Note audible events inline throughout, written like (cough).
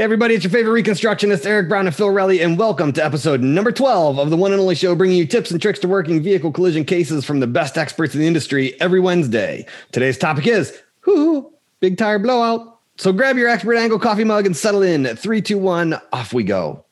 Hey, everybody, it's your favorite reconstructionist, Eric Brown and Phil Relly, and welcome to episode number 12 of the one and only show bringing you tips and tricks to working vehicle collision cases from the best experts in the industry every Wednesday. Today's topic is whoo, big tire blowout. So grab your expert angle coffee mug and settle in. Three, two, one, off we go.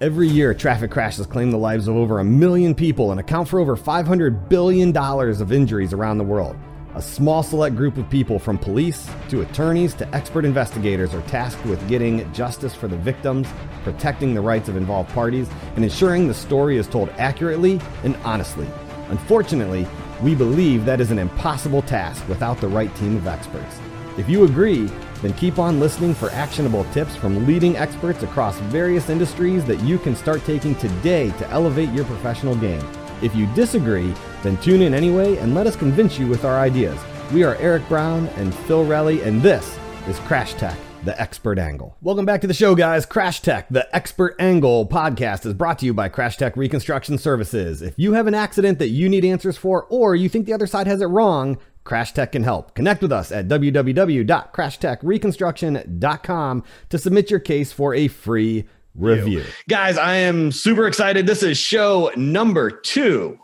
Every year, traffic crashes claim the lives of over a million people and account for over $500 billion of injuries around the world. A small select group of people, from police to attorneys to expert investigators, are tasked with getting justice for the victims, protecting the rights of involved parties, and ensuring the story is told accurately and honestly. Unfortunately, we believe that is an impossible task without the right team of experts. If you agree, then keep on listening for actionable tips from leading experts across various industries that you can start taking today to elevate your professional game. If you disagree, then tune in anyway and let us convince you with our ideas. We are Eric Brown and Phil Relly, and this is Crash Tech, the expert angle. Welcome back to the show, guys. Crash Tech, the expert angle podcast is brought to you by Crash Tech Reconstruction Services. If you have an accident that you need answers for, or you think the other side has it wrong, Crash Tech can help. Connect with us at www.crashtechreconstruction.com to submit your case for a free review. Guys, I am super excited. This is show number two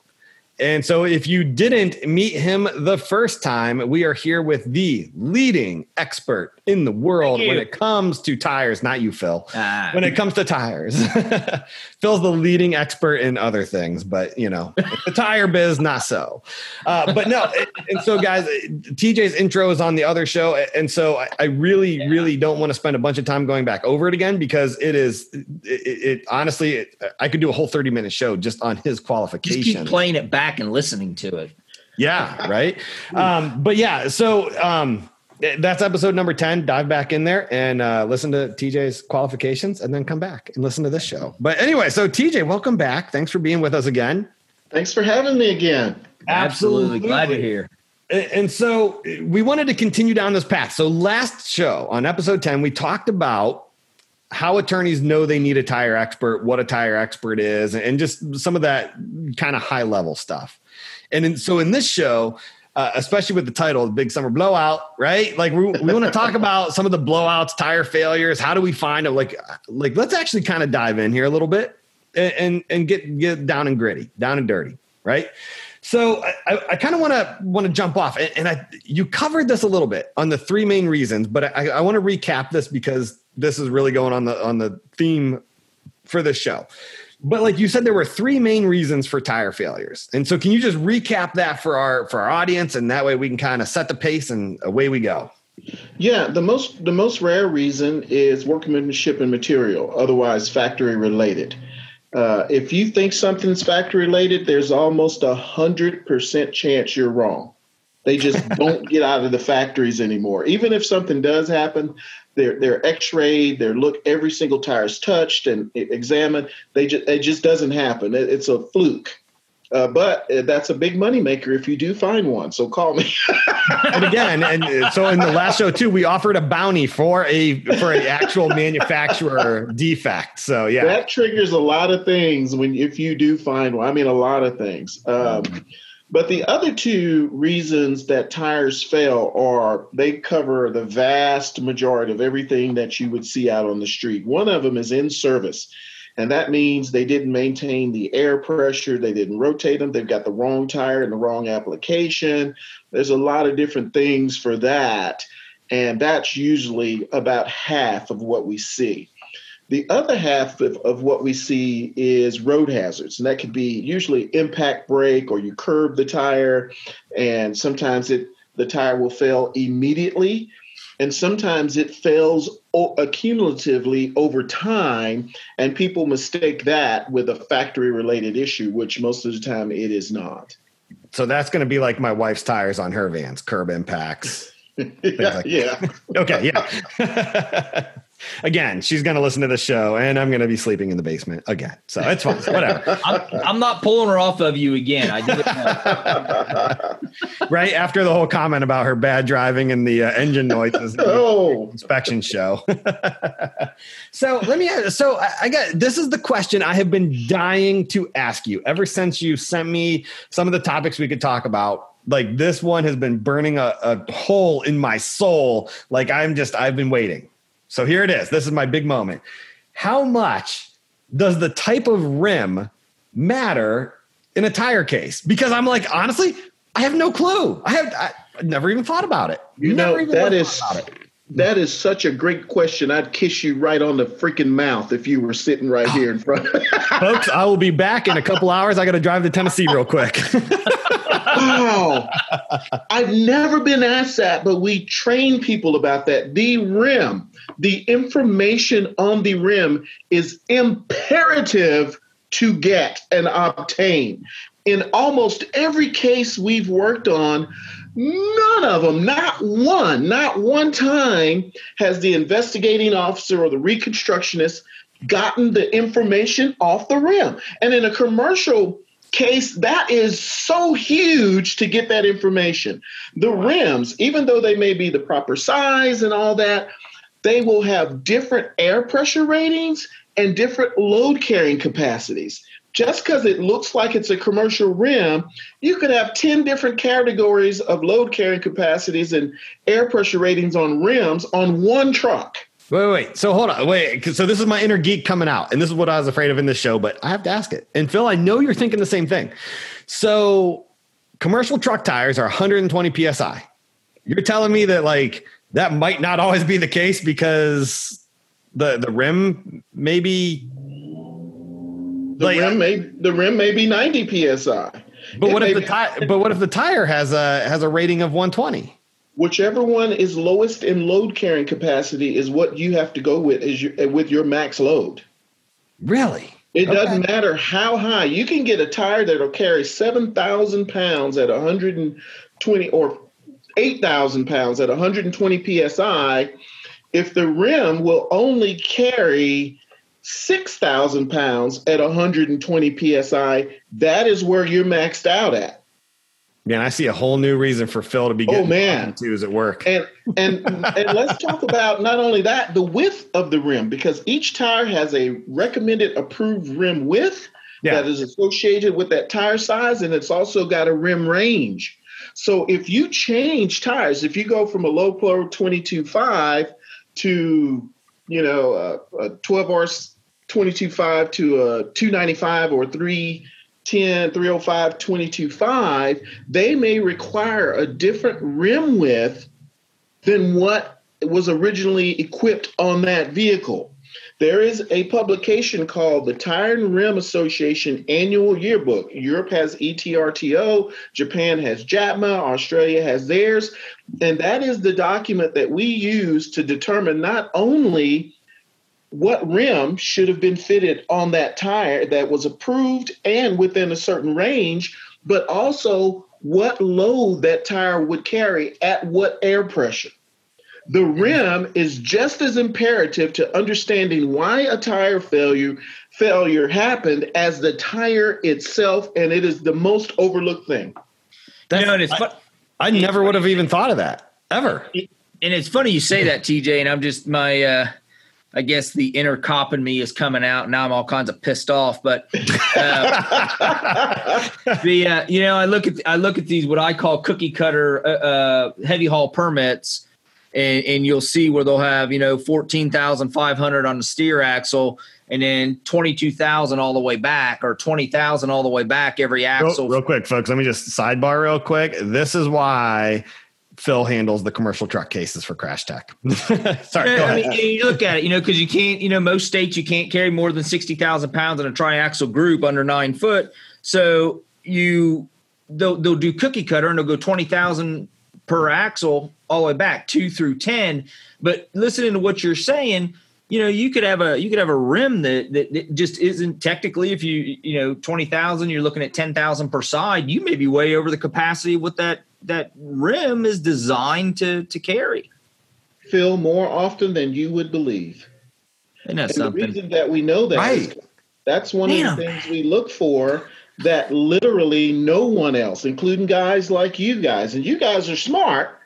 and so, if you didn't meet him the first time, we are here with the leading expert in the world when it comes to tires. Not you, Phil. Ah. When it comes to tires, (laughs) Phil's the leading expert in other things, but you know, the tire biz, not so. Uh, but no, and so guys, TJ's intro is on the other show, and so I, I really, yeah. really don't want to spend a bunch of time going back over it again because it is, it, it honestly, it, I could do a whole thirty minute show just on his qualification. Just keep playing it back and listening to it. Yeah, right. Um, but yeah, so um, that's episode number 10 dive back in there and uh, listen to tj's qualifications and then come back and listen to this show but anyway so tj welcome back thanks for being with us again thanks for having me again absolutely, absolutely. glad to hear and so we wanted to continue down this path so last show on episode 10 we talked about how attorneys know they need a tire expert what a tire expert is and just some of that kind of high level stuff and in, so in this show uh, especially with the title, the Big Summer Blowout, right? Like we, we want to talk (laughs) about some of the blowouts, tire failures. How do we find them? Like, like let's actually kind of dive in here a little bit and and, get get down and gritty, down and dirty, right? So I, I kind of want to want to jump off, and, and, I you covered this a little bit on the three main reasons, but I, I want to recap this because this is really going on the on the theme for this show. But like you said, there were three main reasons for tire failures. And so can you just recap that for our for our audience and that way we can kind of set the pace and away we go. Yeah, the most the most rare reason is workmanship and material, otherwise factory related. Uh, if you think something's factory related, there's almost a hundred percent chance you're wrong. They just (laughs) don't get out of the factories anymore. Even if something does happen, they're they're X-rayed, they're look every single tire is touched and examined. They just it just doesn't happen. It, it's a fluke. Uh, but uh, that's a big money maker if you do find one. So call me. (laughs) and again, and uh, so in the last show too, we offered a bounty for a for an actual manufacturer defect. So yeah, that triggers a lot of things when if you do find one. I mean, a lot of things. Um, but the other two reasons that tires fail are they cover the vast majority of everything that you would see out on the street. One of them is in service. And that means they didn't maintain the air pressure, they didn't rotate them, they've got the wrong tire and the wrong application. There's a lot of different things for that. And that's usually about half of what we see. The other half of, of what we see is road hazards, and that could be usually impact brake or you curb the tire, and sometimes it the tire will fail immediately, and sometimes it fails accumulatively over time, and people mistake that with a factory related issue, which most of the time it is not. So that's going to be like my wife's tires on her vans, curb impacts. (laughs) yeah, like yeah. okay, yeah. (laughs) (laughs) again, she's going to listen to the show, and I'm going to be sleeping in the basement again. So it's fine. (laughs) Whatever. I'm, I'm, not pulling her off of you again. I did (laughs) right after the whole comment about her bad driving and the uh, engine noises. (laughs) oh, inspection show. so let me. So I, I got this is the question I have been dying to ask you ever since you sent me some of the topics we could talk about like this one has been burning a, a hole in my soul. Like I'm just, I've been waiting. So here it is. This is my big moment. How much does the type of rim matter in a tire case? Because I'm like, honestly, I have no clue. I have I, never even thought about it. You never know, that is that is such a great question. I'd kiss you right on the freaking mouth if you were sitting right here in front. Of me. (laughs) Folks, I will be back in a couple hours. I got to drive to Tennessee real quick. wow. I've never been asked that, but we train people about that. The rim, the information on the rim is imperative to get and obtain. In almost every case we've worked on, None of them, not one, not one time has the investigating officer or the reconstructionist gotten the information off the rim. And in a commercial case, that is so huge to get that information. The rims, even though they may be the proper size and all that, they will have different air pressure ratings and different load carrying capacities just because it looks like it's a commercial rim, you could have 10 different categories of load carrying capacities and air pressure ratings on rims on one truck. Wait, wait. So hold on. Wait. So this is my inner geek coming out, and this is what I was afraid of in this show, but I have to ask it. And Phil, I know you're thinking the same thing. So commercial truck tires are 120 psi. You're telling me that like that might not always be the case because the the rim maybe the like, rim may the rim may be 90 psi. But it what if the tire? But what if the tire has a has a rating of 120? Whichever one is lowest in load carrying capacity is what you have to go with is your, with your max load. Really? It okay. doesn't matter how high. You can get a tire that'll carry 7,000 pounds at 120 or 8,000 pounds at 120 psi if the rim will only carry 6,000 pounds at 120 psi, that is where you're maxed out at. Man, I see a whole new reason for Phil to be oh, getting oh, man. twos at work. And and (laughs) and let's talk about not only that, the width of the rim, because each tire has a recommended approved rim width yeah. that is associated with that tire size, and it's also got a rim range. So if you change tires, if you go from a low pro 22.5 to you know a 12 horse 22.5 to uh, a 295 or 310, 305, 22.5, they may require a different rim width than what was originally equipped on that vehicle. There is a publication called the Tire and Rim Association Annual Yearbook. Europe has ETRTO, Japan has JATMA, Australia has theirs. And that is the document that we use to determine not only what rim should have been fitted on that tire that was approved and within a certain range, but also what load that tire would carry at what air pressure. The rim is just as imperative to understanding why a tire failure failure happened as the tire itself, and it is the most overlooked thing. That's, you know, it's I, I never would have even thought of that ever. And it's funny you say that, TJ. And I'm just my uh, I guess the inner cop in me is coming out. Now I'm all kinds of pissed off. But uh, (laughs) the uh, you know I look at I look at these what I call cookie cutter uh, uh, heavy haul permits, and, and you'll see where they'll have you know fourteen thousand five hundred on the steer axle, and then twenty two thousand all the way back, or twenty thousand all the way back every axle. Real, real quick, folks. Let me just sidebar real quick. This is why Phil handles the commercial truck cases for Crash Tech. (laughs) Sorry, I mean, you look at it, you know, because you can't, you know, most states you can't carry more than sixty thousand pounds in a triaxle group under nine foot. So you they'll they'll do cookie cutter and they'll go twenty thousand per axle all the way back two through ten. But listening to what you're saying, you know, you could have a you could have a rim that that, that just isn't technically if you you know twenty thousand, you're looking at ten thousand per side. You may be way over the capacity with that that rim is designed to to carry. Phil, more often than you would believe. And that's and the reason that we know that right. that's one Damn. of the things we look for that literally no one else, including guys like you guys, and you guys are smart,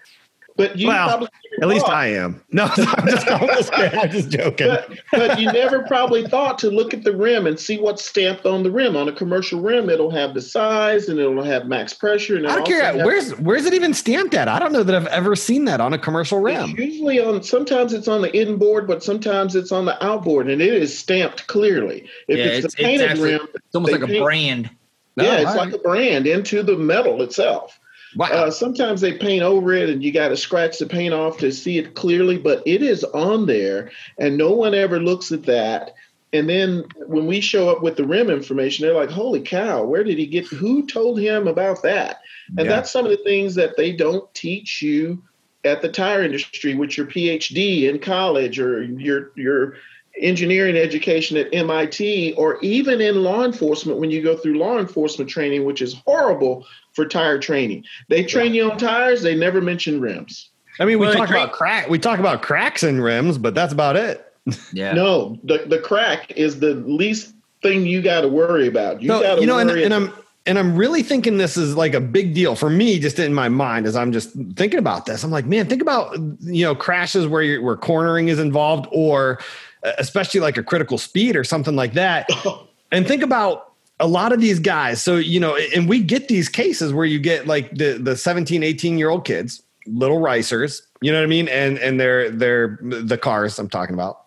but you well, probably At least I am. No, (laughs) I'm just, I'm just, I'm just joking. But, but, you never probably thought to look at the rim and see what's stamped on the rim. On a commercial rim, it'll have the size and it'll have max pressure. And I don't care. Where's where's it even stamped at? I don't know that I've ever seen that on a commercial rim. usually on. Sometimes it's on the inboard, but sometimes it's on the outboard, and it is stamped clearly. If yeah, it's, it's, the painted it's actually, rim, it's almost like a brand. No, yeah, it's oh, like a brand into the metal itself. Wow. Uh, sometimes they paint over it and you got to scratch the paint off to see it clearly, but it is on there and no one ever looks at that. And then when we show up with the rim information, they're like, holy cow, where did he get? Who told him about that? And yeah. that's some of the things that they don't teach you at the tire industry with your PhD in college or your, your, engineering education at MIT or even in law enforcement when you go through law enforcement training, which is horrible for tire training. They train you on tires, they never mention rims. I mean, we well, talk about crack. We talk about cracks in rims, but that's about it. Yeah. no, the the crack is the least thing you got to worry about. You so, got to you know, and, and I'm and I'm really thinking this is like a big deal for me, just in my mind as I'm just thinking about this. I'm like, man, think about you know crashes where you're, where cornering is involved, or especially like a critical speed or something like that. (laughs) and think about a lot of these guys. So, you know, and we get these cases where you get like the, the 17, 18 year old kids, little ricers, you know what I mean? And, and they're, they're the cars I'm talking about.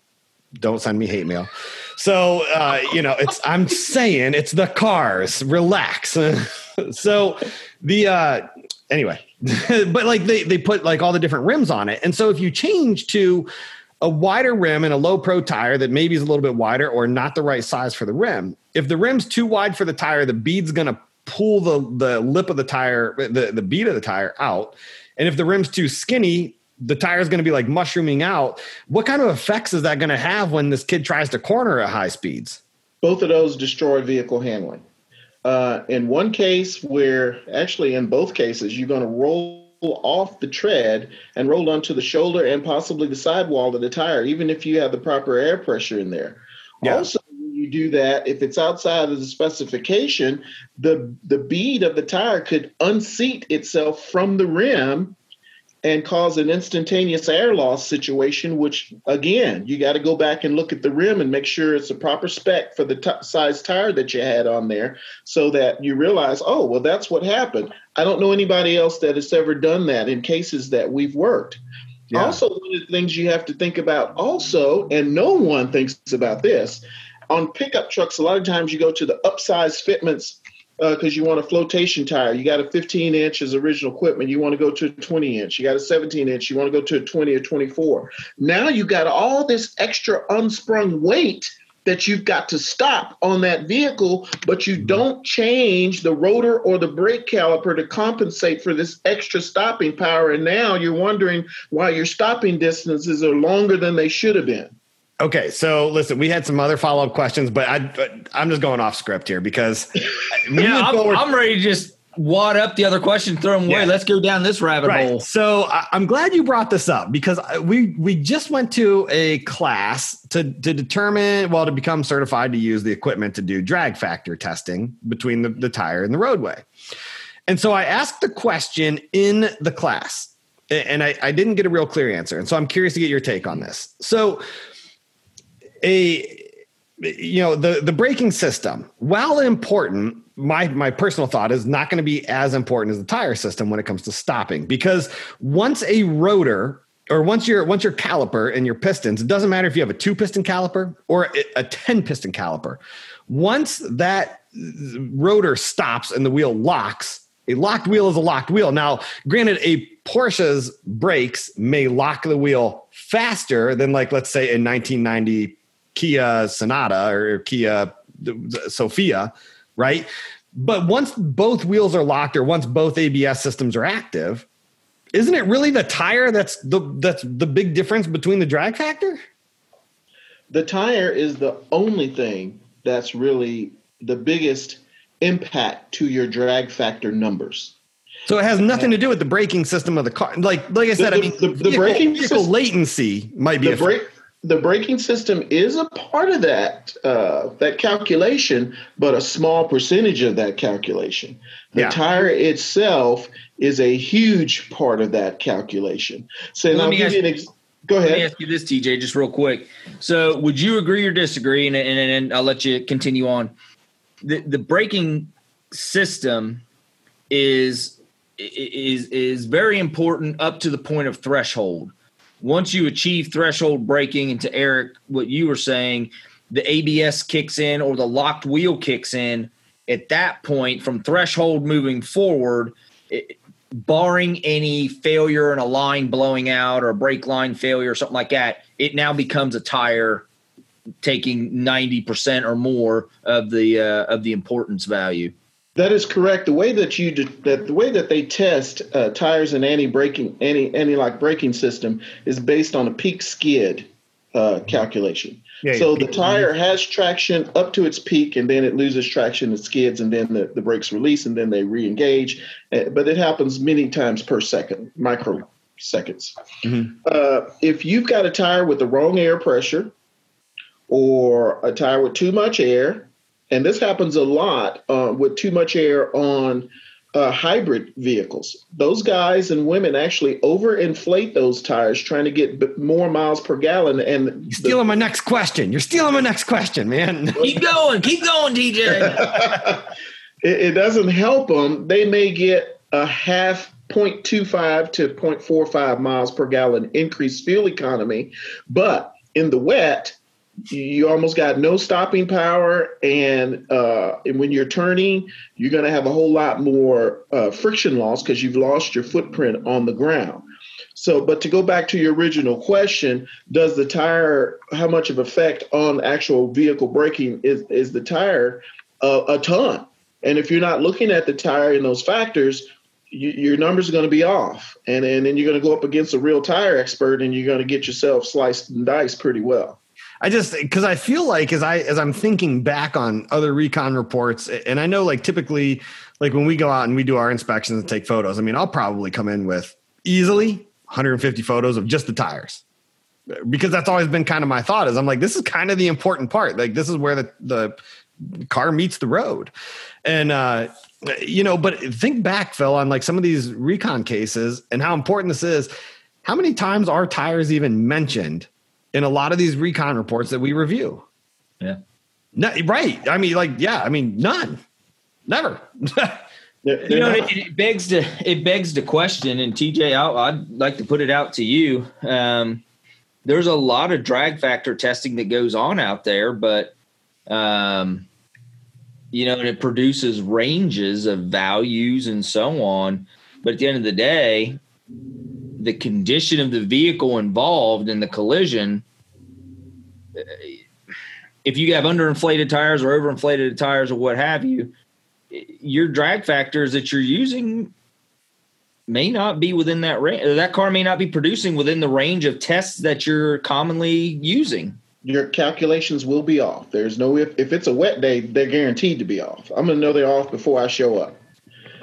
Don't send me hate mail. So, uh, you know, it's, I'm saying it's the cars, relax. (laughs) so the, uh, anyway, (laughs) but like they, they put like all the different rims on it. And so if you change to, a wider rim and a low pro tire that maybe is a little bit wider or not the right size for the rim. If the rim's too wide for the tire, the bead's going to pull the the lip of the tire, the, the bead of the tire out. And if the rim's too skinny, the tire is going to be like mushrooming out. What kind of effects is that going to have when this kid tries to corner at high speeds? Both of those destroy vehicle handling. Uh, in one case, where actually in both cases, you're going to roll off the tread and rolled onto the shoulder and possibly the sidewall of the tire, even if you have the proper air pressure in there. Yeah. Also, when you do that, if it's outside of the specification, the the bead of the tire could unseat itself from the rim and cause an instantaneous air loss situation, which again, you got to go back and look at the rim and make sure it's a proper spec for the t- size tire that you had on there so that you realize, oh, well, that's what happened. I don't know anybody else that has ever done that in cases that we've worked. Yeah. Also, one of the things you have to think about also, and no one thinks about this, on pickup trucks, a lot of times you go to the upsize fitments because uh, you want a flotation tire. You got a 15 inch as original equipment. You want to go to a 20 inch. You got a 17 inch. You want to go to a 20 or 24. Now you got all this extra unsprung weight that you've got to stop on that vehicle, but you don't change the rotor or the brake caliper to compensate for this extra stopping power. And now you're wondering why your stopping distances are longer than they should have been. Okay, so listen, we had some other follow up questions, but I, I'm just going off script here because (laughs) yeah, I'm, forward, I'm, ready to just wad up the other question, throw them away. Yeah. Let's go down this rabbit right. hole. So I'm glad you brought this up because we we just went to a class to to determine well to become certified to use the equipment to do drag factor testing between the, the tire and the roadway. And so I asked the question in the class, and I, I didn't get a real clear answer. And so I'm curious to get your take on this. So a you know the the braking system while important my my personal thought is not going to be as important as the tire system when it comes to stopping because once a rotor or once your once your caliper and your pistons it doesn't matter if you have a two piston caliper or a 10 piston caliper once that rotor stops and the wheel locks a locked wheel is a locked wheel. Now granted a porsche's brakes may lock the wheel faster than like let's say a 1990 Kia Sonata or Kia Sephia, right? But once both wheels are locked or once both ABS systems are active, isn't it really the tire that's the that's the big difference between the drag factor? The tire is the only thing that's really the biggest impact to your drag factor numbers. So it has nothing to do with the braking system of the car. Like like I said, the, I mean, the, the, the braking vehicle latency might be the brake the braking system is a part of that uh, that calculation, but a small percentage of that calculation. The yeah. tire itself is a huge part of that calculation. So well, I'll give you an ex- Go ahead. Let me ask you this, TJ, just real quick. So, would you agree or disagree? And, and, and I'll let you continue on. The, the braking system is is is very important up to the point of threshold. Once you achieve threshold braking, and to Eric, what you were saying, the ABS kicks in or the locked wheel kicks in. At that point, from threshold moving forward, it, barring any failure in a line blowing out or a brake line failure or something like that, it now becomes a tire taking 90% or more of the uh, of the importance value. That is correct. The way that you do, that the way that they test uh, tires and anti braking anti anti lock braking system is based on a peak skid uh, calculation. Yeah, so the tire has traction up to its peak, and then it loses traction, it skids, and then the, the brakes release, and then they re-engage. Uh, but it happens many times per second, microseconds. Mm-hmm. Uh, if you've got a tire with the wrong air pressure, or a tire with too much air, and this happens a lot uh, with too much air on uh, hybrid vehicles. Those guys and women actually overinflate those tires, trying to get more miles per gallon. And you're stealing the, my next question. You're stealing my next question, man. (laughs) keep going, keep going, TJ. (laughs) it, it doesn't help them. They may get a half 0.25 to 0.45 miles per gallon increased fuel economy, but in the wet, you almost got no stopping power, and, uh, and when you're turning, you're going to have a whole lot more uh, friction loss because you've lost your footprint on the ground. So, but to go back to your original question, does the tire how much of effect on actual vehicle braking is is the tire uh, a ton? And if you're not looking at the tire and those factors, you, your numbers are going to be off, and and then you're going to go up against a real tire expert, and you're going to get yourself sliced and diced pretty well. I just because I feel like as I as I'm thinking back on other recon reports, and I know like typically like when we go out and we do our inspections and take photos, I mean I'll probably come in with easily 150 photos of just the tires. Because that's always been kind of my thought is I'm like this is kind of the important part. Like this is where the the car meets the road. And uh you know but think back Phil on like some of these recon cases and how important this is. How many times are tires even mentioned in a lot of these recon reports that we review. Yeah. No, right. I mean, like, yeah, I mean, none. Never. (laughs) you know, it, it, begs to it begs the question, and TJ, i would like to put it out to you. Um, there's a lot of drag factor testing that goes on out there, but um, you know, and it produces ranges of values and so on. But at the end of the day, the condition of the vehicle involved in the collision if you have underinflated tires or overinflated tires or what have you your drag factors that you're using may not be within that range that car may not be producing within the range of tests that you're commonly using. Your calculations will be off. There's no if, if it's a wet day they're guaranteed to be off. I'm going to know they're off before i show up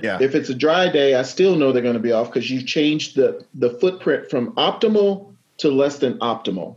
yeah. If it's a dry day, I still know they're going to be off because you've changed the the footprint from optimal to less than optimal.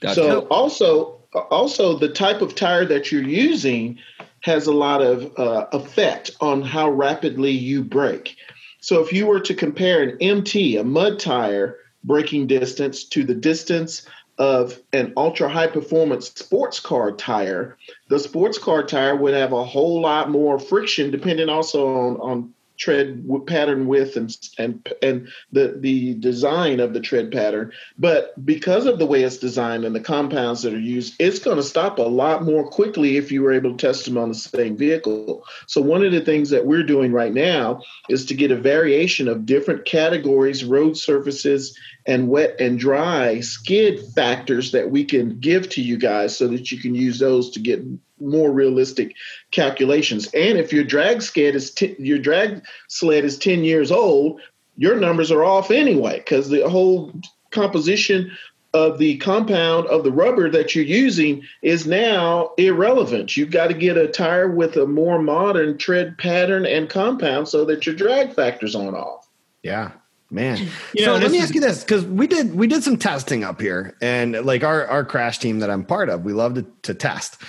Gotcha. So also also the type of tire that you're using has a lot of uh, effect on how rapidly you brake. So if you were to compare an MT, a mud tire braking distance to the distance of an ultra high performance sports car tire, the sports car tire would have a whole lot more friction, depending also on, on tread pattern width and and and the the design of the tread pattern. But because of the way it's designed and the compounds that are used it's going to stop a lot more quickly if you were able to test them on the same vehicle. So one of the things that we're doing right now is to get a variation of different categories road surfaces and wet and dry skid factors that we can give to you guys so that you can use those to get more realistic calculations. And if your drag skid is t- your drag sled is 10 years old, your numbers are off anyway because the whole composition of the compound of the rubber that you're using is now irrelevant. You've got to get a tire with a more modern tread pattern and compound so that your drag factors aren't off. Yeah. Man, (laughs) You so know, let me ask you this because we did we did some testing up here, and like our our crash team that I'm part of, we love to, to test,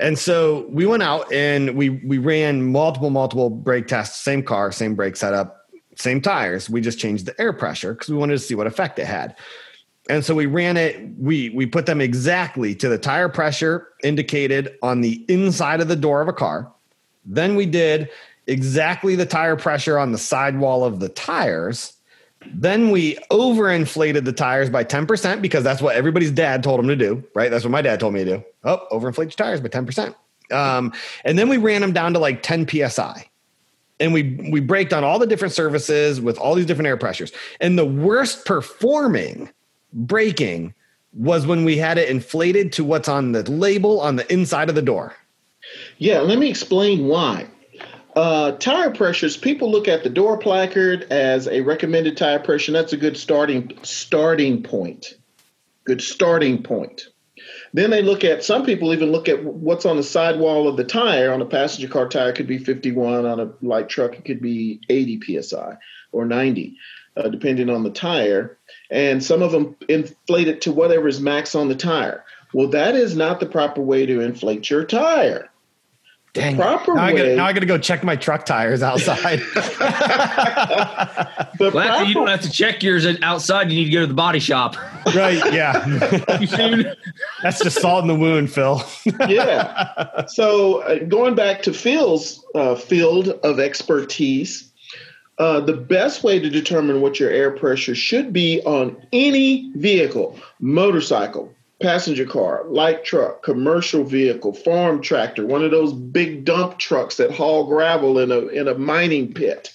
and so we went out and we we ran multiple multiple brake tests, same car, same brake setup, same tires. We just changed the air pressure because we wanted to see what effect it had, and so we ran it. We we put them exactly to the tire pressure indicated on the inside of the door of a car. Then we did exactly the tire pressure on the sidewall of the tires. Then we overinflated the tires by 10% because that's what everybody's dad told them to do, right? That's what my dad told me to do. Oh, overinflate your tires by 10%. Um, and then we ran them down to like 10 PSI. And we we braked on all the different surfaces with all these different air pressures. And the worst performing braking was when we had it inflated to what's on the label on the inside of the door. Yeah, let me explain why. Uh, tire pressures. People look at the door placard as a recommended tire pressure. and That's a good starting starting point. Good starting point. Then they look at some people even look at what's on the sidewall of the tire. On a passenger car tire, could be 51. On a light truck, it could be 80 psi or 90, uh, depending on the tire. And some of them inflate it to whatever is max on the tire. Well, that is not the proper way to inflate your tire. Dang. proper now, I gotta, now I gotta go check my truck tires outside. (laughs) The Well, actually, you don't have to check yours outside. You need to go to the body shop. right. Yeah. (laughs) That's just salt in the wound, Phil. yeah. So uh, going back to Phil's uh, field of expertise, uh, the best way to determine what your air pressure should be on any vehicle, motorcycle, passenger car, light truck, commercial vehicle, farm tractor, one of those big dump trucks that haul gravel in a in a mining pit,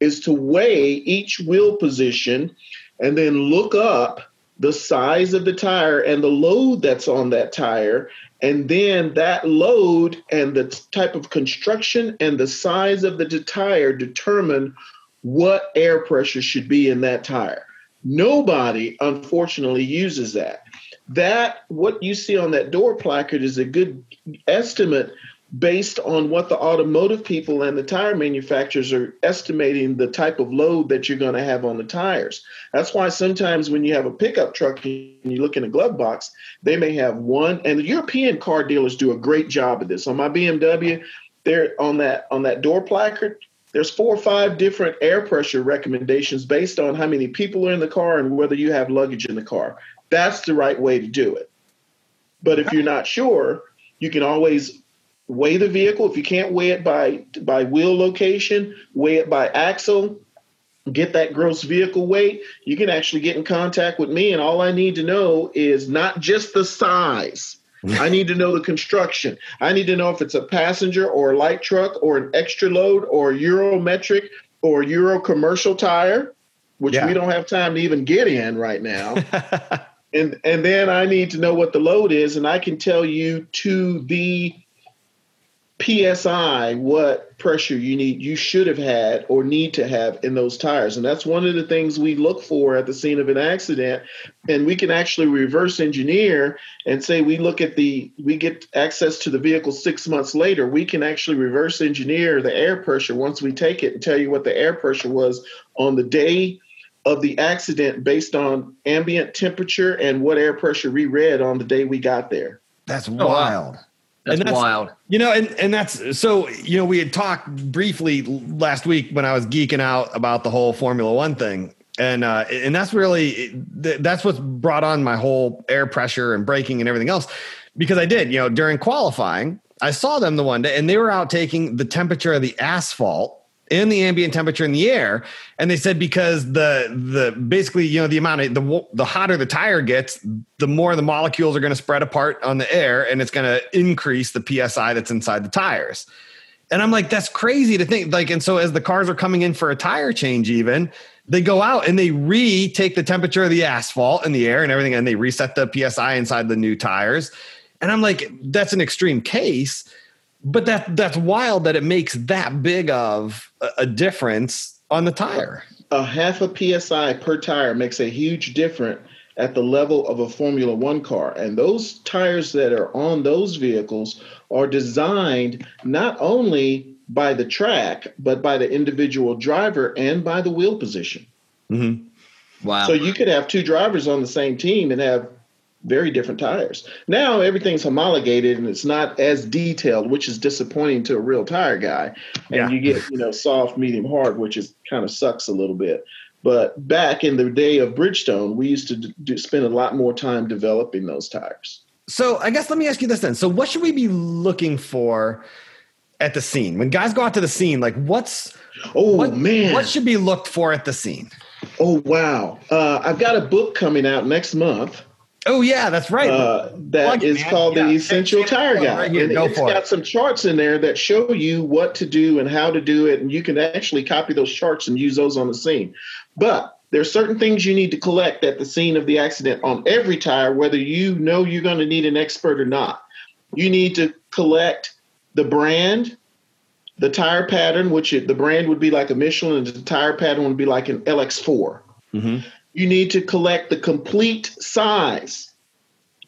is to weigh each wheel position and then look up the size of the tire and the load that's on that tire and then that load and the type of construction and the size of the tire determine what air pressure should be in that tire. Nobody, unfortunately, uses that. That, what you see on that door placard, is a good estimate based on what the automotive people and the tire manufacturers are estimating the type of load that you're going to have on the tires. That's why sometimes when you have a pickup truck and you look in a glove box, they may have one, and the European car dealers do a great job of this. On my BMW, they're on that on that door placard. There's four or five different air pressure recommendations based on how many people are in the car and whether you have luggage in the car. That's the right way to do it. But if you're not sure, you can always weigh the vehicle. If you can't weigh it by by wheel location, weigh it by axle, get that gross vehicle weight. You can actually get in contact with me, and all I need to know is not just the size. I need to know the construction. I need to know if it's a passenger or a light truck or an extra load or Eurometric or Euro commercial tire, which Yeah. we don't have time to even get in right now. (laughs) and and then I need to know what the load is, and I can tell you to the psi what pressure you need you should have had or need to have in those tires. And that's one of the things we look for at the scene of an accident. And we can actually reverse engineer and say we look at the we get access to the vehicle six months later. We can actually reverse engineer the air pressure once we take it and tell you what the air pressure was on the day of the accident based on ambient temperature and what air pressure we read on the day we got there That's wow. wild. That's, And that's- wild. You know, and, and that's so, you know, we had talked briefly last week when I was geeking out about the whole Formula One thing. And, uh, and that's really, that's what's brought on my whole air pressure and braking and everything else. Because I did, you know, during qualifying, I saw them the one day and they were out taking the temperature of the asphalt and the ambient temperature in the air. And they said because the, the basically, you know, the amount of the, the hotter the tire gets, the more the molecules are going to spread apart on the air and it's going to increase the psi that's inside the tires and i'm like that's crazy to think like and so as the cars are coming in for a tire change even they go out and they retake the temperature of the asphalt in the air and everything and they reset the psi inside the new tires and i'm like that's an extreme case but that that's wild that it makes that big of a, difference on the tire a half a psi per tire makes a huge difference at the level of a Formula One car. And those tires that are on those vehicles are designed not only by the track, but by the individual driver and by the wheel position. Mm-hmm. Wow. So you could have two drivers on the same team and have very different tires. Now everything's homologated and it's not as detailed, which is disappointing to a real tire guy. And yeah. you get, you know, soft, medium, hard, which is kind of sucks a little bit. But back in the day of Bridgestone, we used to do, spend a lot more time developing those tires. So I guess let me ask you this then. So what should we be looking for at the scene when guys go out to the scene? Like what's oh what, man, what should be looked for at the scene? Oh wow, uh, I've got a book coming out next month. Oh yeah, that's right. Uh, that Plug is it, called yeah. the Essential Tire Guide. Right here, and it's got it. some charts in there that show you what to do and how to do it, and you can actually copy those charts and use those on the scene. But there are certain things you need to collect at the scene of the accident on every tire, whether you know you're going to need an expert or not. You need to collect the brand, the tire pattern, which it, the brand would be like a Michelin, and the tire pattern would be like an LX4. Mm-hmm you need to collect the complete size.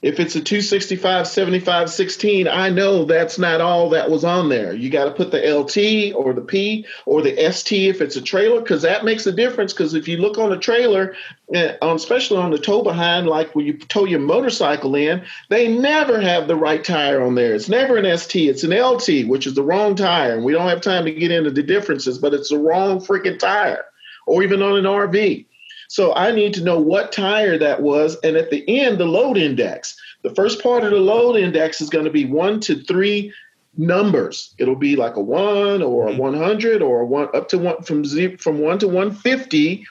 If it's a 265, 75, 16, I know that's not all that was on there. You got to put the LT or the P or the ST if it's a trailer, because that makes a difference. Because if you look on a trailer, uh, especially on the tow behind, like when you tow your motorcycle in, they never have the right tire on there. It's never an ST, it's an LT, which is the wrong tire. And we don't have time to get into the differences, but it's the wrong freaking tire, or even on an RV. So I need to know what tire that was. And at the end, the load index. The first part of the load index is going to be one to three numbers. It'll be like a one or a mm-hmm. 100 or a one up to one from zero, from one to 150.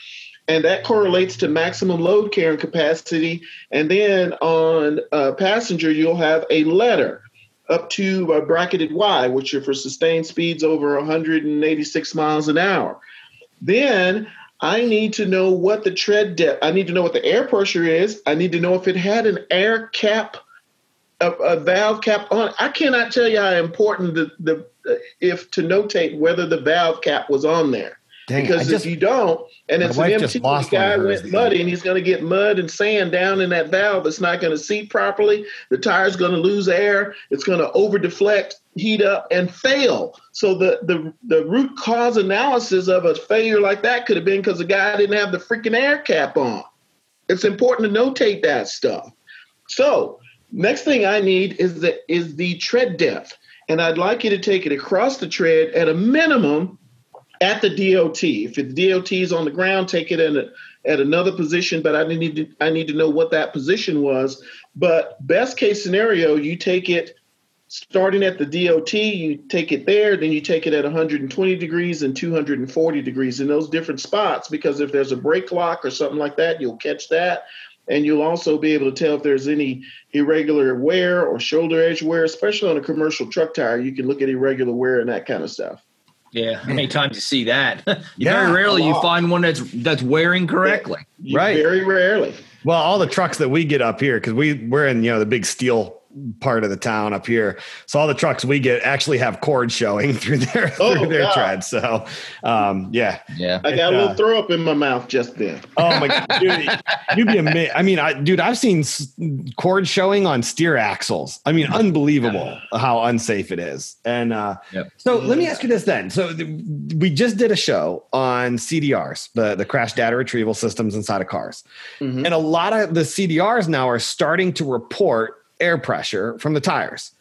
And that correlates to maximum load carrying capacity. And then on a passenger, you'll have a letter up to a bracketed Y, which are for sustained speeds over 186 miles an hour. Then I need to know what the tread depth. I need to know what the air pressure is. I need to know if it had an air cap, a, a valve cap on. I cannot tell you how important the the uh, if to notate whether the valve cap was on there. Dang, because just, if you don't, and it's an MT, the guy went muddy, and he's going to get mud and sand down in that valve. It's not going to seat properly. The tire's going to lose air. It's going to over deflect, heat up, and fail. So the the the root cause analysis of a failure like that could have been because the guy didn't have the freaking air cap on. It's important to notate that stuff. So next thing I need is the is the tread depth, and I'd like you to take it across the tread at a minimum at the DOT. If the DOT is on the ground, take it in a, at another position. But I need to I need to know what that position was. But best case scenario, you take it starting at the DOT, you take it there, then you take it at 120 degrees and 240 degrees in those different spots. Because if there's a brake lock or something like that, you'll catch that. And you'll also be able to tell if there's any irregular wear or shoulder edge wear, especially on a commercial truck tire. You can look at irregular wear and that kind of stuff. Yeah, how many times you see that? (laughs) yeah, very rarely you find one that's that's wearing correctly. Yeah, right. Very rarely. Well, all the trucks that we get up here because we we're in you know the big steel part of the town up here. So all the trucks we get actually have cords showing (laughs) through their oh, through their God. treads. So um, yeah, yeah. I got a little uh, throw up in my mouth just then. Oh my God, (laughs) dude, you'd be amazed. I mean, I, dude, I've seen cords showing on steer axles. I mean, unbelievable how unsafe it is. And uh, yep. so let me ask you this then. So th- we just did a show on CDRs, the the crash data retrieval systems inside of cars, mm-hmm. and a lot of the CDRs now are starting to report air pressure from the tires.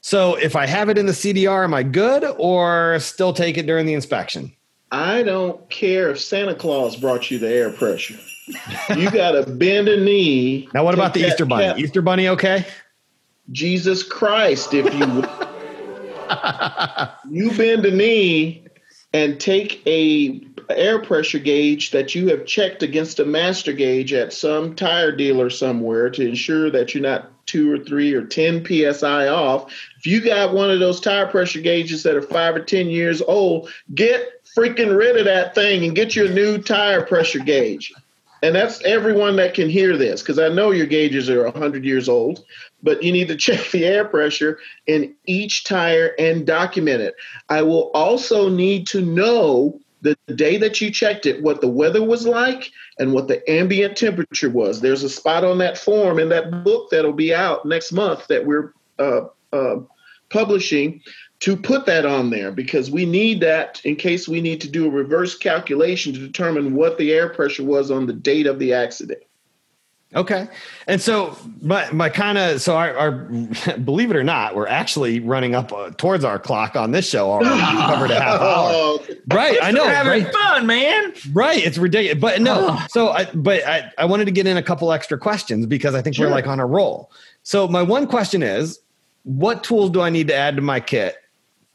So if I have it in the CDR, am I good or still take it during the inspection? I don't care if Santa Claus brought you the air pressure. You got to bend a knee. Now, what about the Easter Bunny? Cap- Easter Bunny, okay? Jesus Christ, if you you bend a knee and take a air pressure gauge that you have checked against a master gauge at some tire dealer somewhere to ensure that you're not two or three or 10 psi off. If you got one of those tire pressure gauges that are five or 10 years old, get freaking rid of that thing and get your new tire pressure gauge. And that's everyone that can hear this because I know your gauges are 100 years old, but you need to (laughs) check the air pressure in each tire and document it. I will also need to know the day that you checked it, what the weather was like and what the ambient temperature was. There's a spot on that form in that book that'll be out next month that we're uh, uh, publishing to put that on there because we need that in case we need to do a reverse calculation to determine what the air pressure was on the date of the accident. Okay. And so my, my kind of, so our, our, (laughs) believe it or not, we're actually running up uh, towards our clock on this show already. We (laughs) covered a half hour. right. I know. Having right? fun, man. Right. It's ridiculous. But no, so I, but I, I wanted to get in a couple extra questions because I think Sure. we're like on a roll. So my one question is, what tools do I need to add to my kit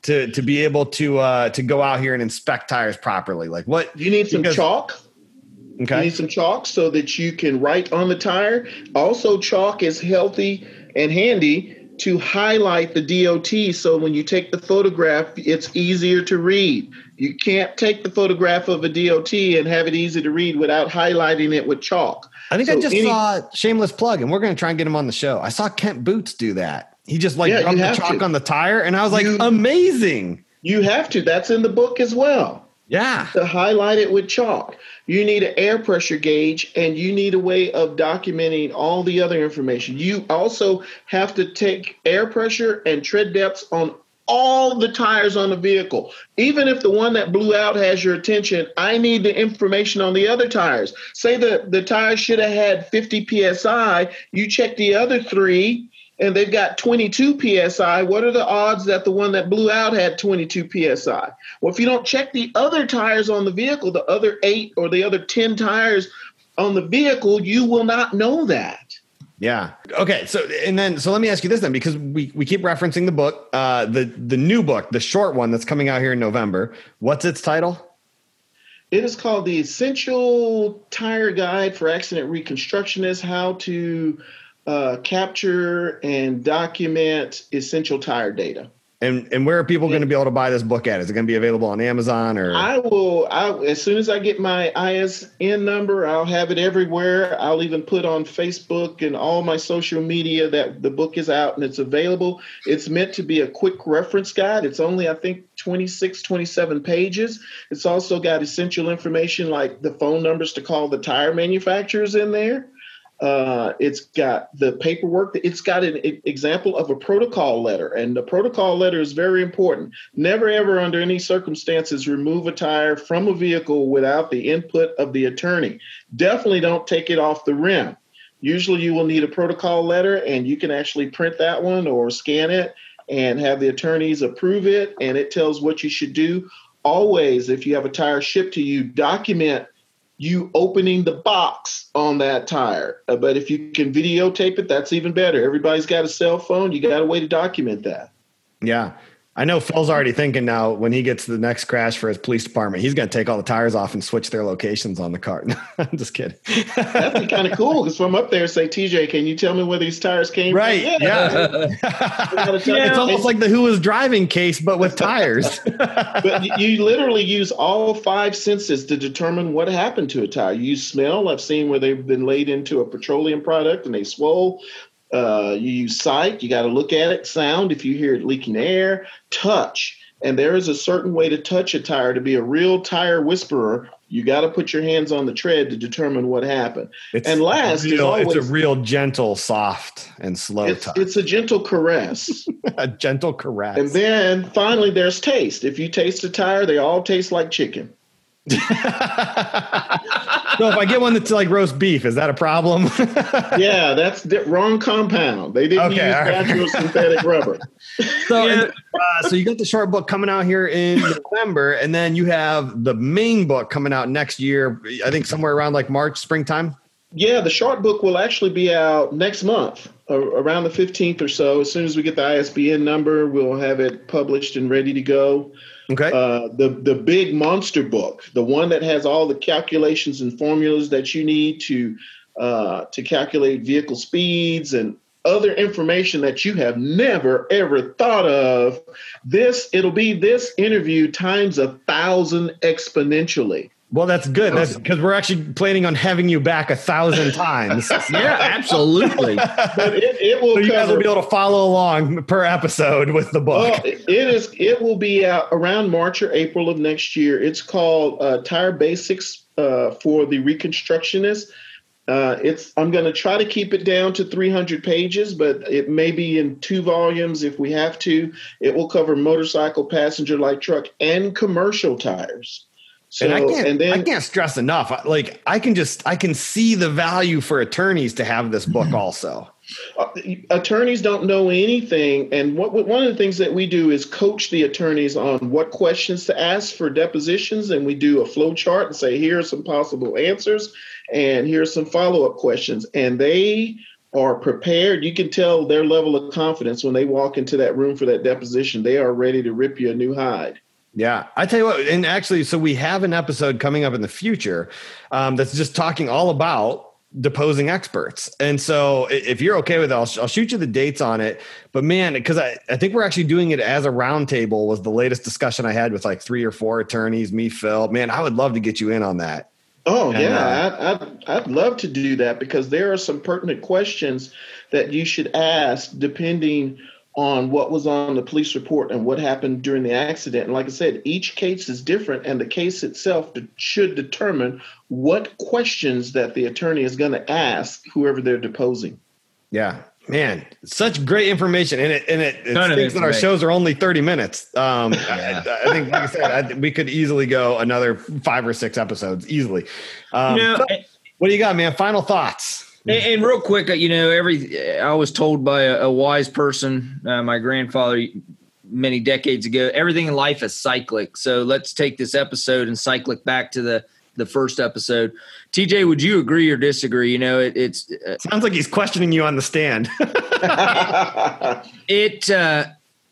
to, to be able to, uh, to go out here and inspect tires properly? Like what? You need some Because- chalk. You need some chalk so that you can write on the tire. Also, chalk is healthy and handy to highlight the DOT so when you take the photograph, it's easier to read. You can't take the photograph of a DOT and have it easy to read without highlighting it with chalk. I think I just any- saw shameless plug, and we're going to try and get him on the show. I saw Kent Boots do that. He just like Yeah, the chalk to. on the tire, and I was like, You- amazing. You have to. That's in the book as well. Yeah. to highlight it with chalk. You need an air pressure gauge and you need a way of documenting all the other information. You also have to take air pressure and tread depths on all the tires on the vehicle. Even if the one that blew out has your attention, I need the information on the other tires. Say that the tires should have had 50 psi, you check the other three and they've got 22 psi. What are the odds that the one that blew out had 22 psi? Well, if you don't check the other tires on the vehicle, the other eight or the other 10 tires on the vehicle, you will not know that. Yeah. Okay. So and then so let me ask you this then, because we we keep referencing the book, uh, the the new book, the short one that's coming out here in November. What's its title? It is called the Essential Tire Guide for Accident Reconstructionists How to uh, Capture and Document Essential Tire Data. And and where are people going to be able to buy this book at? Is it going to be available on Amazon or? I will. I as soon as I get my ISBN number, I'll have it everywhere. I'll even put on Facebook and all my social media that the book is out and it's available. It's meant to be a quick reference guide. It's only I think 26, 27 pages. It's also got essential information like the phone numbers to call the tire manufacturers in there. Uh, it's got the paperwork. It's got an example of a protocol letter, and the protocol letter is very important. Never, ever, under any circumstances, remove a tire from a vehicle without the input of the attorney. Definitely don't take it off the rim. Usually, you will need a protocol letter, and you can actually print that one or scan it and have the attorneys approve it, and it tells what you should do. Always, if you have a tire shipped to you, document you opening the box on that tire. Uh, but if you can videotape it, that's even better. Everybody's got a cell phone. You got a way to document that. Yeah. I know Phil's already thinking now when he gets to the next crash for his police department, he's going to take all the tires off and switch their locations on the cart. (laughs) I'm just kidding. That'd be kind of cool because from up there, say, TJ, can you tell me where these tires came right. from? Yeah. (laughs) gotta it's almost like the Who was driving case, but with tires. (laughs) but you- you literally use all five senses to determine what happened to a tire. You use smell. I've seen where they've been laid into a petroleum product and they swole. Uh, you use sight. You got to look at it. Sound. If you hear it leaking air. Touch. And there is a certain way to touch a tire to be a real tire whisperer. You got to put your hands on the tread to determine what happened. It's And last real, it's a real gentle, soft, and slow It's, touch. it's a gentle caress. (laughs) a gentle caress. and then finally, there's taste. If you taste a tire, they all taste like chicken. So if I get one that's like roast beef, is that a problem? (laughs) yeah, that's the wrong compound. They didn't Okay, use all right. natural synthetic rubber. (laughs) so, Yeah. uh, so you got the short book coming out here in November, and then you have the main book coming out next year. I think somewhere around like March, springtime. Yeah, the short book will actually be out next month, uh, around the 15th or so. As soon as we get the ISBN number, we'll have it published and ready to go. Okay. Uh, the the big monster book, the one that has all the calculations and formulas that you need to uh, to calculate vehicle speeds and other information that you have never ever thought of. This it'll be this interview times a thousand exponentially. Well, that's good. That's because we're actually planning on having you back a thousand (laughs) times. yeah, absolutely. But it, it will So you guys will be able to follow along per episode with the book. Well, it is. It will be out around March or April of next year. It's called uh, Tire Basics uh, for the Reconstructionist. Uh, it's I'm going to try to keep it down to 300 pages, but it may be in two volumes if we have to. It will cover motorcycle, passenger light truck, and commercial tires. So, and I can't, and then, I can't stress enough. Like I can just, I can see the value for attorneys to have this book also. Uh, attorneys don't know anything, and what, what, one of the things that we do is coach the attorneys on what questions to ask for depositions, and we do a flow chart and say here are some possible answers, and here are some follow up questions, and they are prepared. You can tell their level of confidence when they walk into that room for that deposition. They are ready to rip you a new hide. Yeah, I tell you what, and actually, so we have an episode coming up in the future um, that's just talking all about deposing experts. And so if you're okay with it, I'll, I'll shoot you the dates on it. But man, because I, I think we're actually doing it as a roundtable was the latest discussion I had with like three or four attorneys, me, Phil. Man, I would love to get you in on that. Oh and, yeah, uh, I'd, I'd, I'd love to do that because there are some pertinent questions that you should ask depending on what was on the police report and what happened during the accident. And like I said, each case is different, and the case itself should determine what questions that the attorney is going to ask whoever they're deposing. Yeah, man, such great information, and it and it, it stinks that our shows are only thirty minutes. Um, (laughs) yeah. I, I, think, like I said, I, we could easily go another five or six episodes easily. Um, you know, so, what do you got, man? Final thoughts. And, and, real quick, you know, every I was told by a, a wise person, uh, my grandfather, many decades ago. Everything in life is cyclic. So let's take this episode and cyclic back to the the first episode. TJ, would you agree or disagree? You know, it, it's uh, sounds like he's questioning you on the stand. (laughs) it uh,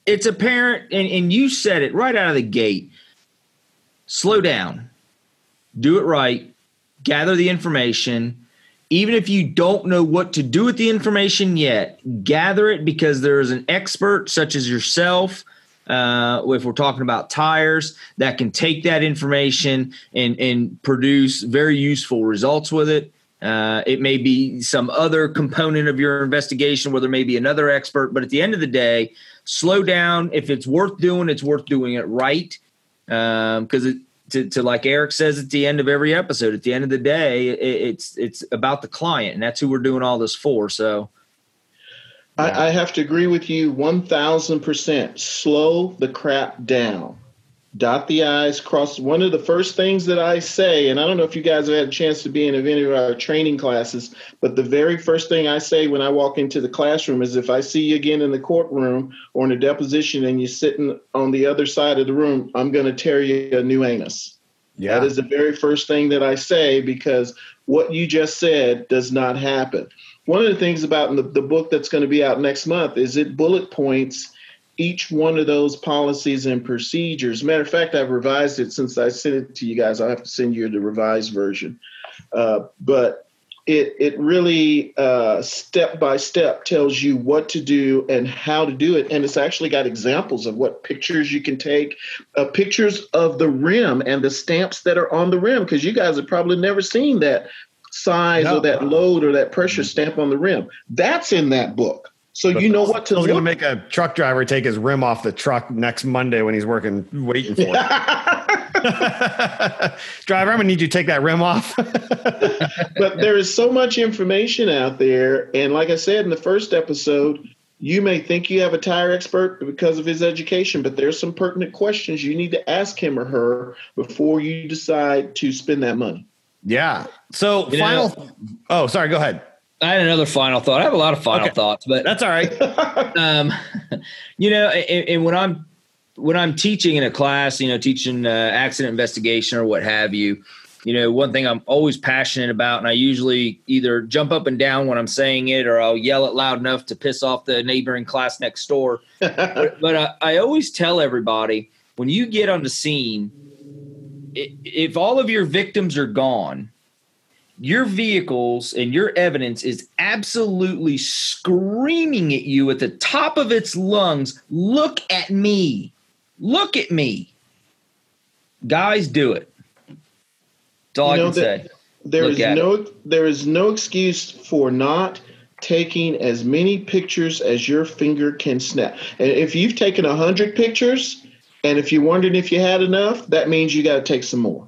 it's apparent, and, and you said it right out of the gate. Slow down, do it right, gather the information even if you don't know what to do with the information yet, gather it because there is an expert such as yourself. Uh, if we're talking about tires, that can take that information and and produce very useful results with it. Uh, it may be some other component of your investigation where there may be another expert, but at the end of the day, slow down. If it's worth doing, it's worth doing it right because um, it to, to like Eric says at the end of every episode, at the end of the day, it, it's it's about the client, and that's who we're doing all this for. So, yeah. I, I have to agree with you one thousand percent. Slow the crap down. Dot the I's, cross. One of the first things that I say, and I don't know if you guys have had a chance to be in any of our training classes, but the very first thing I say when I walk into the classroom is if I see you again in the courtroom or in a deposition and you're sitting on the other side of the room, I'm going to tear you a new anus. Yeah. That is the very first thing that I say because what you just said does not happen. One of the things about the, the book that's going to be out next month is it bullet points each one of those policies and procedures. Matter of fact, I've revised it since I sent it to you guys. I'll have to send you the revised version. Uh, but it it really uh, step by step tells you what to do and how to do it, and it's actually got examples of what pictures you can take, uh, pictures of the rim and the stamps that are on the rim, because you guys have probably never seen that size no. or that load or that pressure stamp on the rim. That's in that book. So but you know what to. I was going to make a truck driver take his rim off the truck next Monday when he's working waiting for it. (laughs) (laughs) driver, I'm going to need you to take that rim off. (laughs) but there is so much information out there, and like I said in the first episode, you may think you have a tire expert because of his education, but there's some pertinent questions you need to ask him or her before you decide to spend that money. Yeah. So you final. Know, oh, sorry. Go ahead. I had another final thought. I have a lot of final okay. thoughts, but that's all right. (laughs) um, (laughs) you know, and, and, when I'm when I'm teaching in a class, you know, teaching uh, accident investigation or what have you, you know, one thing I'm always passionate about, and I usually either jump up and down when I'm saying it, or I'll yell it loud enough to piss off the neighboring class next door. (laughs) but, but I, I always tell everybody when you get on the scene, if all of your victims are gone your vehicles and your evidence is absolutely screaming at you at the top of its lungs look at me. Look at me. Guys do it. That's all you i can say. there is no it. there is no excuse for not taking as many pictures as your finger can snap. And if you've taken 100 pictures and if you're wondering if you had enough that means you got to take some more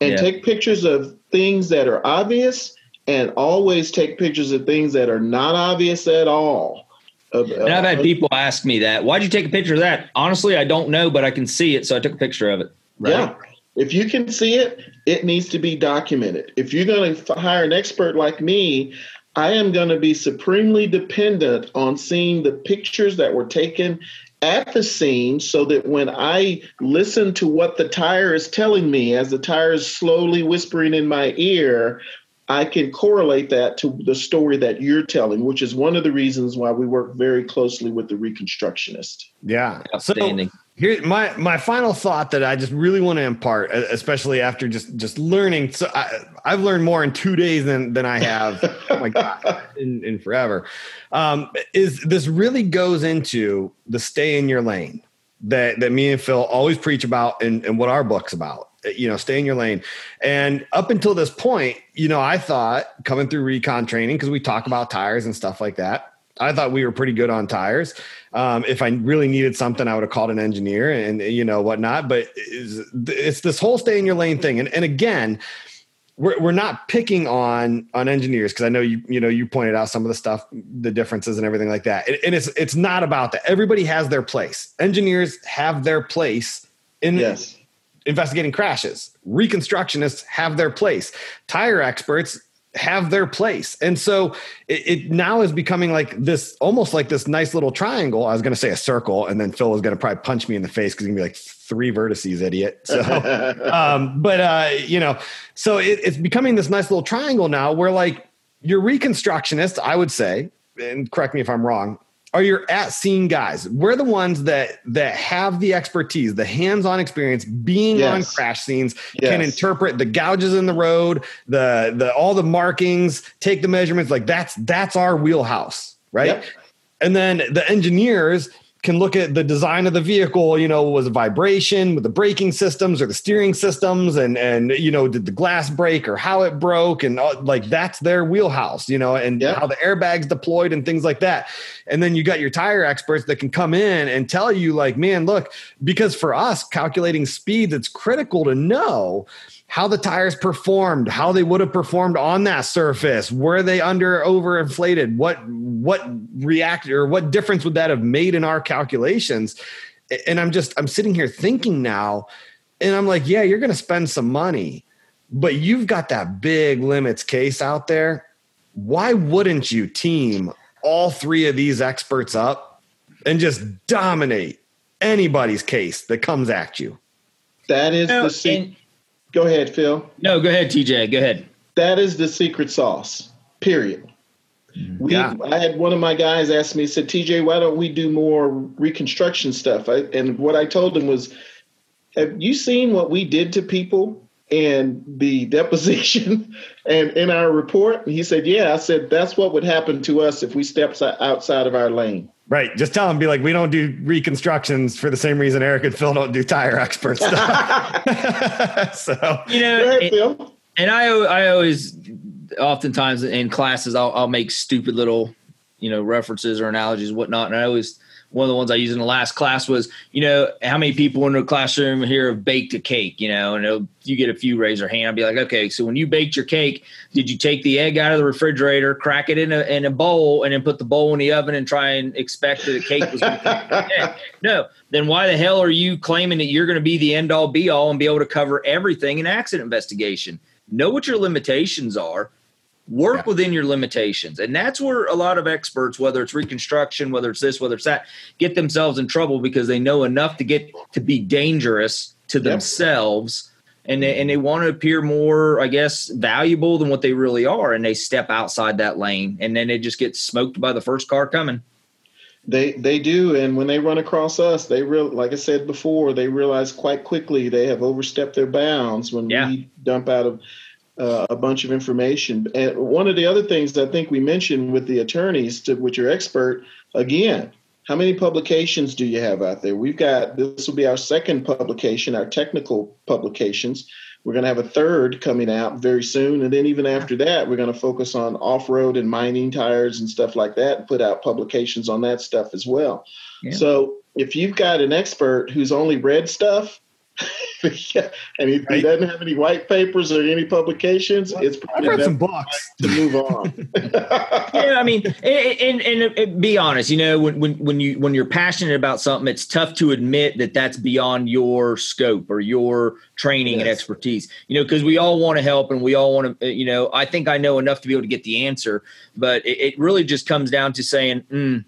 and yeah. take pictures of things that are obvious and always take pictures of things that are not obvious at all. Uh, and I've had people ask me that. Why'd you take a picture of that? Honestly, I don't know, but I can see it, so I took a picture of it. Right? Yeah. If you can see it, it needs to be documented. If you're going to hire an expert like me, I am going to be supremely dependent on seeing the pictures that were taken at the scene so that when I listen to what the tire is telling me as the tire is slowly whispering in my ear, I can correlate that to the story that you're telling, which is one of the reasons why we work very closely with the reconstructionist. Yeah. Outstanding. So here, my my final thought that I just really want to impart, especially after just just learning. So I, have learned more in two days than than I have. oh my god, in, in forever. Um, is this really goes into the stay in your lane that that me and Phil always preach about, and, and what our book's about you know, stay in your lane. And up until this point, you know, I thought coming through recon training, because we talk about tires and stuff like that, I thought we were pretty good on tires. Um, if I really needed something, I would have called an engineer and, you know, whatnot. But it's, it's this whole stay in your lane thing. And, and again, we're, we're not picking on on engineers because I know you you know you pointed out some of the stuff the differences and everything like that and, and it's it's not about that everybody has their place engineers have their place in yes investigating crashes. Reconstructionists have their place. Tire experts have their place. And so it, it, now is becoming like this, almost like this nice little triangle. I was going to say a circle, and then Phil was going to probably punch me in the face because he's going to be like three vertices, idiot. (laughs) So, um, but uh, you know, so it, it's becoming this nice little triangle now where like your reconstructionist, I would say, and correct me if I'm wrong, are your at scene guys. We're the ones that that have the expertise, the hands-on experience being yes. on crash scenes, yes. can interpret the gouges in the road, the the all the markings, take the measurements. Like that's that's our wheelhouse, right? Yep. And then the engineers can look at the design of the vehicle, you know, was a vibration with the braking systems or the steering systems? And and you know, did the glass break or how it broke? And all, like that's their wheelhouse, you know, and how the airbags deployed and things like that. And then you got your tire experts that can come in and tell you like, man, look, because for us calculating speed that's critical to know how the tires performed, how they would have performed on that surface. Were they under over inflated? What what react or what difference would that have made in our calculations? And I'm just I'm sitting here thinking now, and I'm like, yeah, you're going to spend some money, but you've got that big limits case out there. Why wouldn't you team all three of these experts up and just dominate anybody's case that comes at you? That is no, the secret Go ahead, Phil. No, go ahead, TJ. Go ahead. That is the secret sauce. Period. Mm-hmm. We, yeah. I had one of my guys ask me, said, TJ, why don't we do more reconstruction stuff? I, and what I told him was, have you seen what we did to people in the deposition (laughs) and in our report? And he said, yeah. I said, that's what would happen to us if we stepped outside of our lane. Right. Just tell them, be like, we don't do reconstructions for the same reason Eric and Phil don't do tire expert stuff. (laughs) (laughs) so, you know, and, and, I, I always, oftentimes in classes, I'll, I'll make stupid little, you know, references or analogies, whatnot. And I always one of the ones I used in the last class was, you know, how many people in the classroom here have baked a cake, you know, and you get a few raise their hand. I'd be like, okay, so when you baked your cake, did you take the egg out of the refrigerator, crack it in a, in a bowl, and then put the bowl in the oven and try and expect that the cake was going to (laughs) No. Then why the hell are you claiming that you're going to be the end all be all and be able to cover everything in accident investigation? Know what your limitations are work yeah. within your limitations. And that's where a lot of experts whether it's reconstruction whether it's this whether it's that get themselves in trouble because they know enough to get to be dangerous to themselves. And they, and they want to appear more i guess valuable than what they really are. And they step outside that lane. And then it just gets smoked by the first car coming. They they do. And when they run across us they real like i said before they realize quite quickly they have overstepped their bounds when yeah. we dump out of uh, a bunch of information. And one of the other things I think we mentioned with the attorneys, to, with your expert, again, how many publications do you have out there? We've got this will be our second publication, our technical publications. We're going to have a third coming out very soon. And then even after that, we're going to focus on off road and mining tires and stuff like that and put out publications on that stuff as well. Yeah. So if you've got an expert who's only read stuff. (laughs) And if he doesn't have any white papers or any publications, it's probably I've read some books to move on. (laughs) yeah, I mean, and, and, and, be honest, you know, when, when when you when you're passionate about something, it's tough to admit that that's beyond your scope or your training yes. and expertise. You know, because we all want to help and we all want to. You know, I think I know enough to be able to get the answer, but it, it really just comes down to saying. Mm,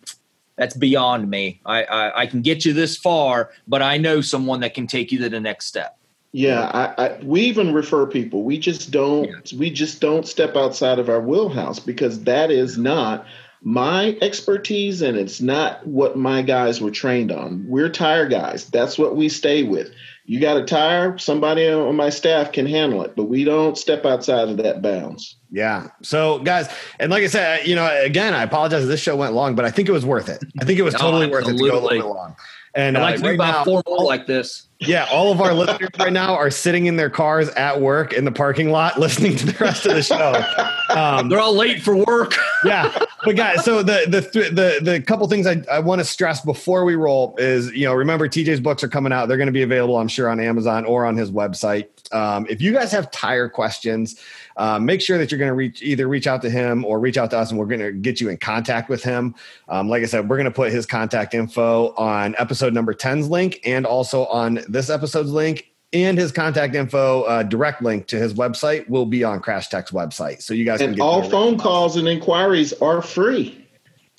that's beyond me. I, I, I can get you this far, but I know someone that can take you to the next step. Yeah, I, I, we even refer people. We just don't. Yeah. We just don't step outside of our wheelhouse because that is not my expertise, and it's not what my guys were trained on. We're tire guys. That's what we stay with. You got a tire, somebody on my staff can handle it, but we don't step outside of that bounds. Yeah. So, guys, and like I said, you know, again, I apologize. This show went long, but I think it was worth it. I think it was totally worth it to go a little bit long. And I like uh, to right do about four more like this. Yeah, all of our listeners right now are sitting in their cars at work in the parking lot listening to the rest of the show. Um, They're all late for work. (laughs) yeah, but guys, so the the the the couple things I, I want to stress before we roll is you know remember TJ's books are coming out. They're going to be available, I'm sure, on Amazon or on his website. Um, if you guys have tire questions uh, make sure that you're going to reach either reach out to him or reach out to us and we're going to get you in contact with him. Um, like I said, we're going to put his contact info on episode number 10's link and also on this episode's link. And his contact info uh, direct link to his website will be on crash tech's website. So you guys and all phone calls and inquiries are free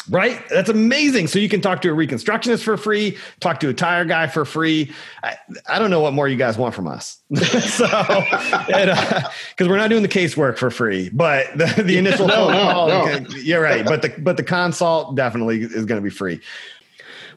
Right? That's amazing. So you can talk to a reconstructionist for free, talk to a tire guy for free. I, I don't know what more you guys want from us. (laughs) so, because uh, we're not doing the casework for free, but the, the initial (laughs) no, phone call, no. you're right. But the but the consult definitely is going to be free.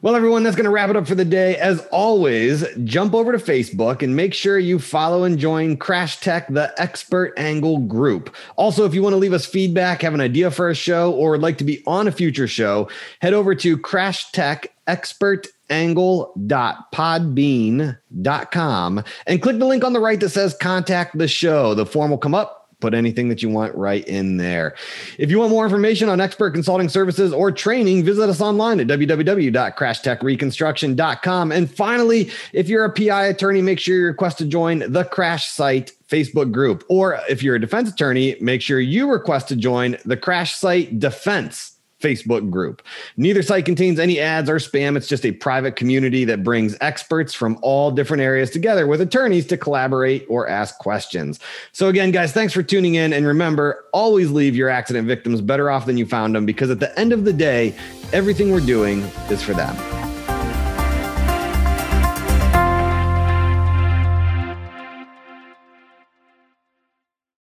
Well, everyone, that's going to wrap it up for the day. As always, jump over to Facebook and make sure you follow and join Crash Tech, the expert angle group. Also, if you want to leave us feedback, have an idea for a show, or would like to be on a future show, head over to Crash Tech Expert angle.podbean.com and click the link on the right that says contact the show. The form will come up put anything that you want right in there. If you want more information on expert consulting services or training, visit us online at www.crashtechreconstruction.com. And finally, if you're a PI attorney, make sure you request to join the Crash Site Facebook group. Or if you're a defense attorney, make sure you request to join the Crash Site Defense Facebook group. Neither site contains any ads or spam. It's just a private community that brings experts from all different areas together with attorneys to collaborate or ask questions. So, again, guys, thanks for tuning in. And remember, always leave your accident victims better off than you found them because at the end of the day, everything we're doing is for them.